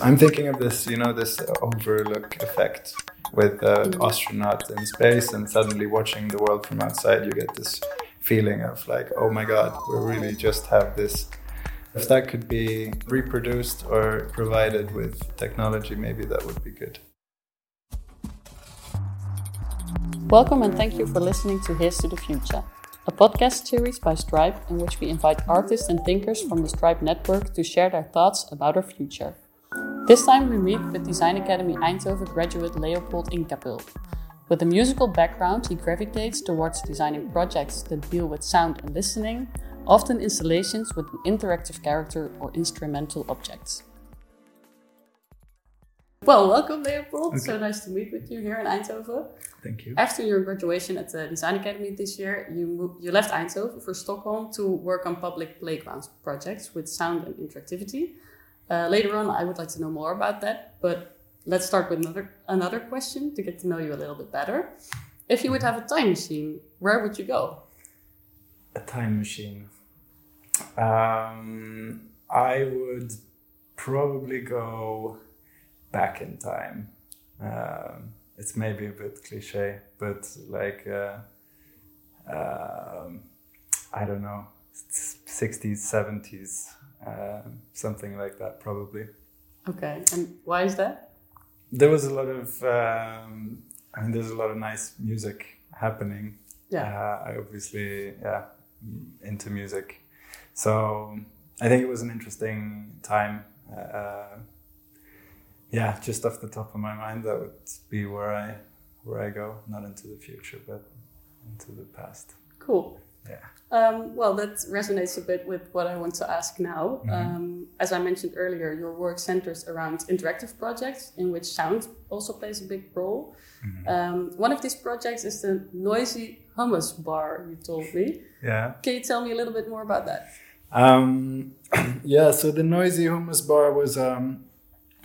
I'm thinking of this, you know, this overlook effect with uh, astronauts in space, and suddenly watching the world from outside, you get this feeling of like, oh my god, we really just have this. If that could be reproduced or provided with technology, maybe that would be good. Welcome and thank you for listening to Here's to the Future, a podcast series by STRP in which we invite artists and thinkers from the STRP network to share their thoughts about our future. This time we meet with Design Academy Eindhoven graduate Leopold Inkapööl. With a musical background, he gravitates towards designing projects that deal with sound and listening, often installations with an interactive character or instrumental objects. Well, welcome, Leopold. Okay. So nice to meet with you here in Eindhoven. Thank you. After your graduation at the Design Academy this year, you moved, you left Eindhoven for Stockholm to work on public playground projects with sound and interactivity. Uh, later on, I would like to know more about that, but let's start with another another question to get to know you a little bit better. If you would have a time machine, where would you go? A time machine. Um, I would probably go back in time. Um, it's maybe a bit cliche, but like uh, um, I don't know, 60s, 70s um, something like that, probably. Okay, and why is that? There was a lot of, um, I mean, there's a lot of nice music happening. Yeah. Uh, I obviously, yeah, into music. So I think it was an interesting time. Uh, yeah, just off the top of my mind, that would be where I where I go, not into the future, but into the past. Cool. Yeah. Um, well, that resonates a bit with what I want to ask now. Mm-hmm. Um, as I mentioned earlier, your work centers around interactive projects in which sound also plays a big role. Mm-hmm. Um, one of these projects is the noisy hummus bar, you told me. Yeah. Can you tell me a little bit more about that? Um, yeah, so the noisy hummus bar was um,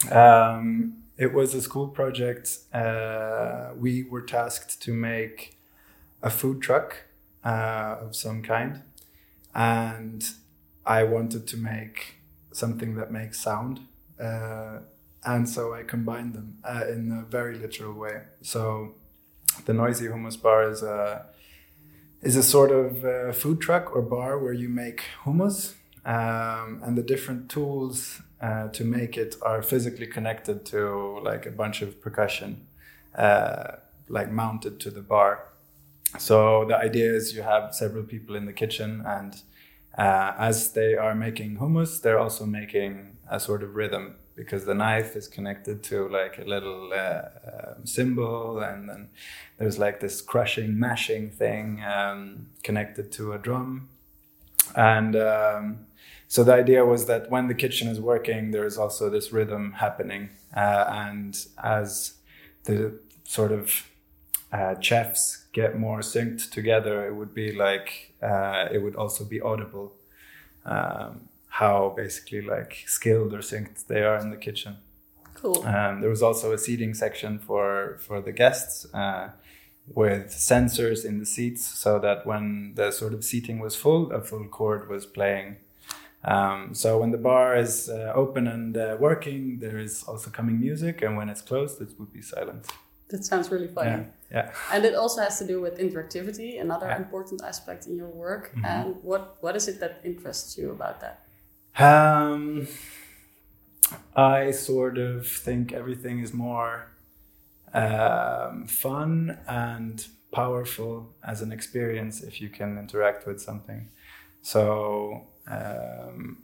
um, it was a school project. Uh, we were tasked to make a food truck uh, of some kind. And I wanted to make something that makes sound. Uh, and so I combined them uh, in a very literal way. So the noisy hummus bar is a is a sort of uh, food truck or bar where you make hummus, um, and the different tools uh, to make it are physically connected to like a bunch of percussion, uh, like mounted to the bar. So the idea is you have several people in the kitchen, and uh, as they are making hummus, they're also making a sort of rhythm because the knife is connected to like a little uh, um, cymbal, and then there's like this crushing, mashing thing um, connected to a drum. And um, so the idea was that when the kitchen is working, there is also this rhythm happening, uh, and as the sort of uh, chefs get more synced together, it would be like uh, it would also be audible um, how basically like skilled or synced they are in the kitchen. Cool. Um, there was also a seating section for for the guests uh, with sensors in the seats, so that when the sort of seating was full, a full chord was playing. Um, so when the bar is uh, open and uh, working, there is also coming music, and when it's closed, it would be silent. That sounds really funny. Yeah. yeah. And it also has to do with interactivity, another yeah. important aspect in your work. Mm -hmm. And what what is it that interests you about that? Um, I sort of think everything is more um, fun and powerful as an experience if you can interact with something. So, um,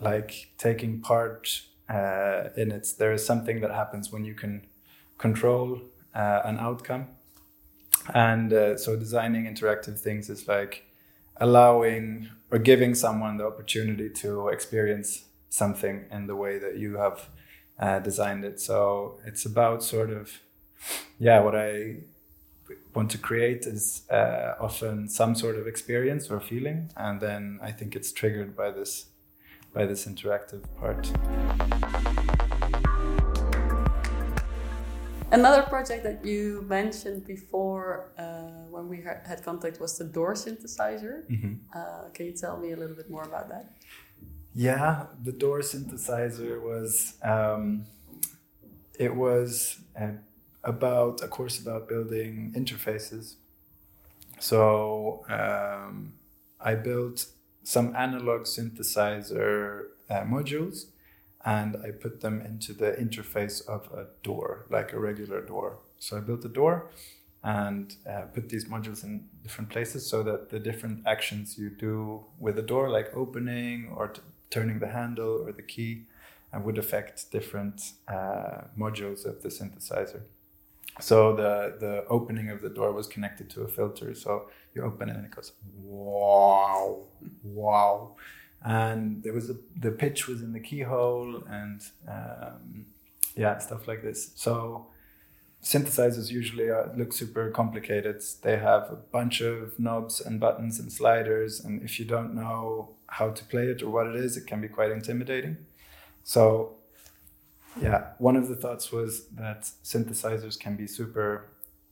like taking part uh, in it, there is something that happens when you can control uh, an outcome. And uh, so designing interactive things is like allowing or giving someone the opportunity to experience something in the way that you have uh, designed it. So it's about sort of, yeah, what I want to create is uh, often some sort of experience or feeling, and then I think it's triggered by this by this interactive part. Another project that you mentioned before uh, when we had contact was the door synthesizer. Mm -hmm. uh, can you tell me a little bit more about that? Yeah, the door synthesizer was um, it was uh, about a course about building interfaces. So um, I built some analog synthesizer uh, modules and I put them into the interface of a door, like a regular door. So I built a door and uh, put these modules in different places so that the different actions you do with the door, like opening or turning the handle or the key, uh, would affect different uh, modules of the synthesizer. So the the opening of the door was connected to a filter. So you open it and it goes wow, wow, and there was a, the pitch was in the keyhole and um, yeah, stuff like this. So synthesizers usually are, look super complicated. They have a bunch of knobs and buttons and sliders, and if you don't know how to play it or what it is, it can be quite intimidating. So, yeah, one of the thoughts was that synthesizers can be super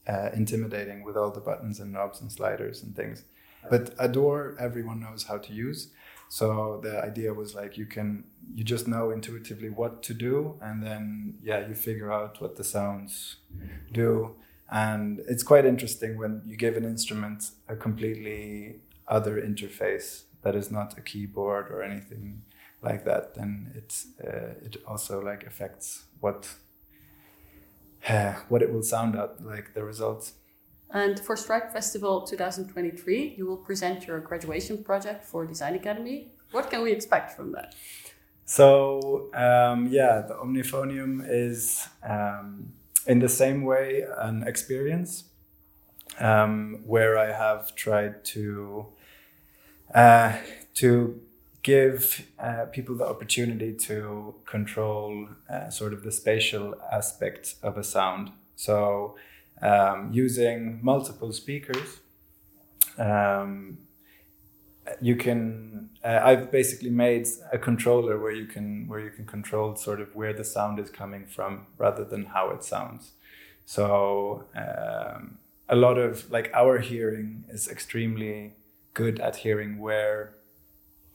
uh, intimidating with all the buttons and knobs and sliders and things. But a door everyone knows how to use. So the idea was like you can you just know intuitively what to do, and then yeah, you figure out what the sounds do. And it's quite interesting when you give an instrument a completely other interface that is not a keyboard or anything like that. Then it's uh, it also like affects what uh, what it will sound out like the results. And for STRP Festival 2023, you will present your graduation project for Design Academy. What can we expect from that? So, um, yeah, the Omniphonium is um, in the same way an experience um, where I have tried to uh, to give uh, people the opportunity to control uh, sort of the spatial aspect of a sound. So um, using multiple speakers. Um, you can uh, i've basically made a controller where you can where you can control sort of where the sound is coming from rather than how it sounds so um, a lot of like our hearing is extremely good at hearing where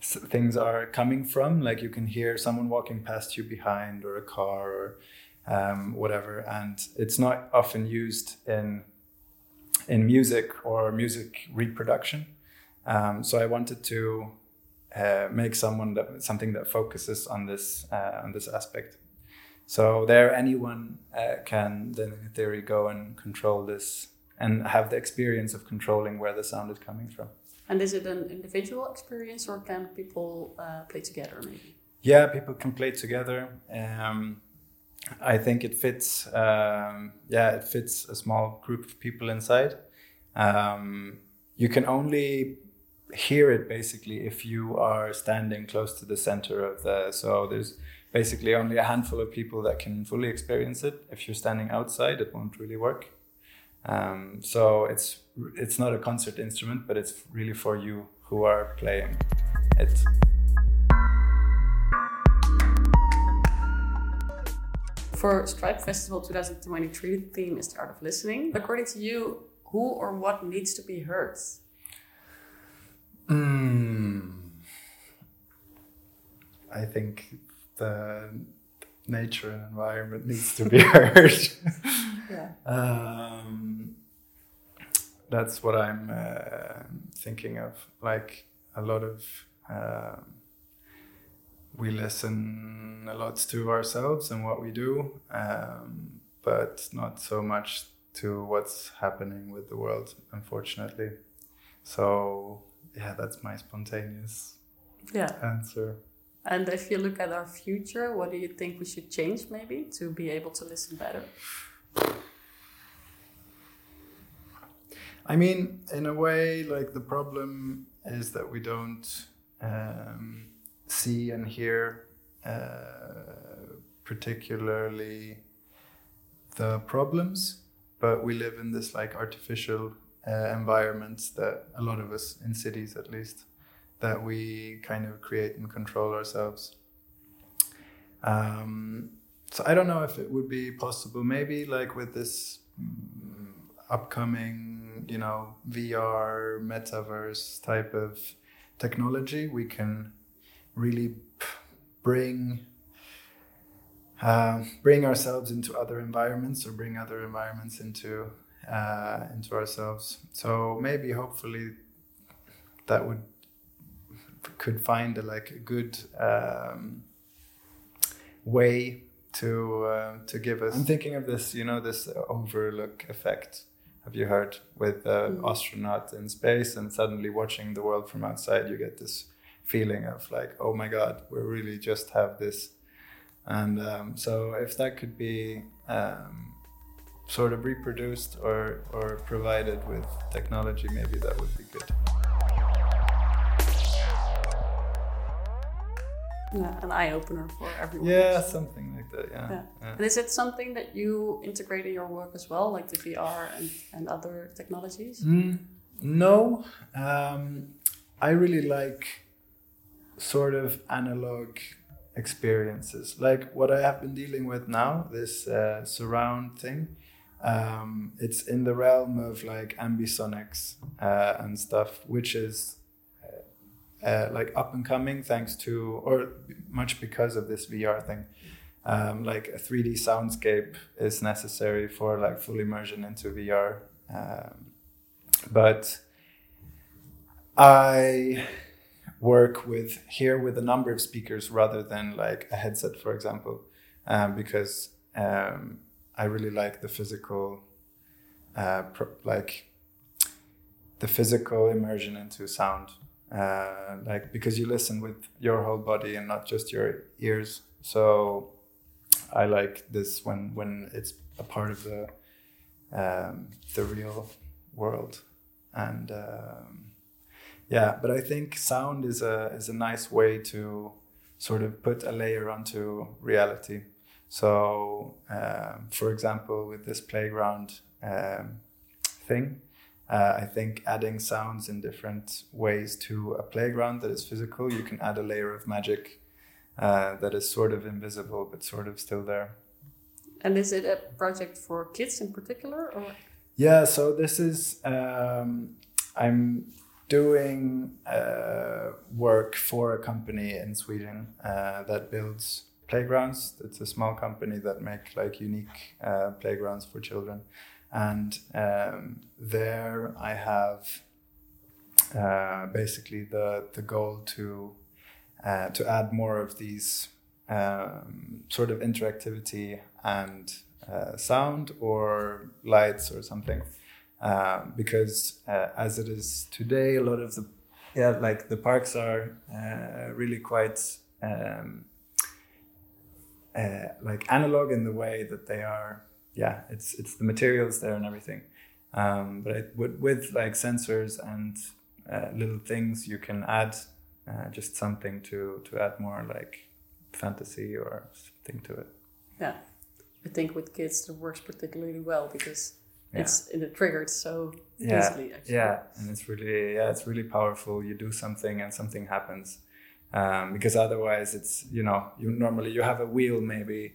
things are coming from like you can hear someone walking past you behind or a car or um, whatever. And it's not often used in in music or music reproduction. Um, so I wanted to uh, make someone that something that focuses on this uh, on this aspect. So there, anyone uh, can then, in theory, go and control this and have the experience of controlling where the sound is coming from. And is it an individual experience, or can people uh, play together? Maybe. Yeah, people can play together. Um, I think it fits. Um, yeah, it fits a small group of people inside. Um, you can only hear it basically if you are standing close to the center of the. So there's basically only a handful of people that can fully experience it. If you're standing outside, it won't really work. Um, so it's it's not a concert instrument, but it's really for you who are playing it. For STRP Festival 2023, the theme is the art of listening. According to you, who or what needs to be heard? Mm. I think the nature and environment needs to be heard. yeah. Um, that's what I'm uh, thinking of. Like a lot of. Um, we listen a lot to ourselves and what we do, um, but not so much to what's happening with the world, unfortunately. So, yeah, that's my spontaneous yeah. answer. And if you look at our future, what do you think we should change maybe to be able to listen better? I mean, in a way, like the problem is that we don't. Um, see and hear uh, particularly the problems, but we live in this like artificial uh, environment that a lot of us in cities at least that we kind of create and control ourselves. Um, so I don't know if it would be possible. Maybe like with this mm, upcoming, you know, VR metaverse type of technology, we can really bring uh, bring ourselves into other environments or bring other environments into uh, into ourselves. So maybe hopefully that would could find a, like a good um, way to uh, to give us. I'm thinking of this, you know, this overlook effect. Have you heard with the mm. astronaut in space and suddenly watching the world from outside, you get this feeling of like, oh my god, we really just have this. And um, so if that could be um, sort of reproduced or or provided with technology, maybe that would be good. yeah, an eye opener for everyone. Yeah, something like that. Yeah. yeah. yeah. And is it something that you integrate in your work as well, like the VR and, and other technologies? Mm, no, um, I really like sort of analog experiences, like what I have been dealing with now. This uh, surround thing. Um, it's in the realm of like ambisonics uh, and stuff, which is uh, like up and coming thanks to or much because of this VR thing. Um, like a 3D soundscape is necessary for like full immersion into VR. Um, but I work with here with a number of speakers rather than like a headset, for example, um, because um, I really like the physical, uh, like the physical immersion into sound uh, like because you listen with your whole body and not just your ears. So I like this when when it's a part of the um, the real world, and um, yeah. But I think sound is a is a nice way to sort of put a layer onto reality. So, um, for example, with this playground um, thing, uh, I think adding sounds in different ways to a playground that is physical, you can add a layer of magic uh, that is sort of invisible but sort of still there. And is it a project for kids in particular, or? Yeah, so this is um, I'm doing uh, work for a company in Sweden uh, that builds playgrounds. It's a small company that make like unique uh, playgrounds for children and um, there I have uh, basically the the goal to uh, to add more of these um, sort of interactivity and uh, sound or lights or something um, because uh, as it is today a lot of the yeah like the parks are uh, really quite um, uh, like analog in the way that they are yeah, it's it's the materials there and everything. Um, but it, with, with like sensors and uh, little things, you can add uh, just something to to add more like fantasy or something to it. Yeah, I think with kids it works particularly well because yeah. it's it triggered so yeah. easily. Actually. Yeah, and it's really yeah, it's really powerful. You do something and something happens. Um, because otherwise, it's you know you normally you have a wheel maybe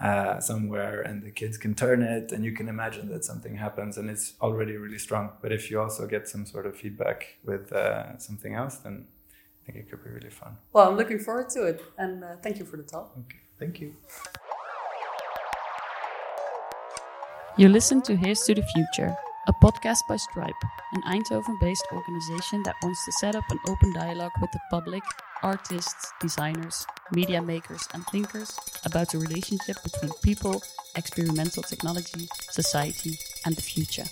uh, somewhere and the kids can turn it and you can imagine that something happens and it's already really strong but if you also get some sort of feedback with uh, something else then i think it could be really fun well i'm looking forward to it and uh, thank you for the talk okay thank you you listen to here's to the future a podcast by STRP, an Eindhoven based organization that wants to set up an open dialogue with the public, artists, designers, media makers, and thinkers about the relationship between people, experimental technology, society, and the future.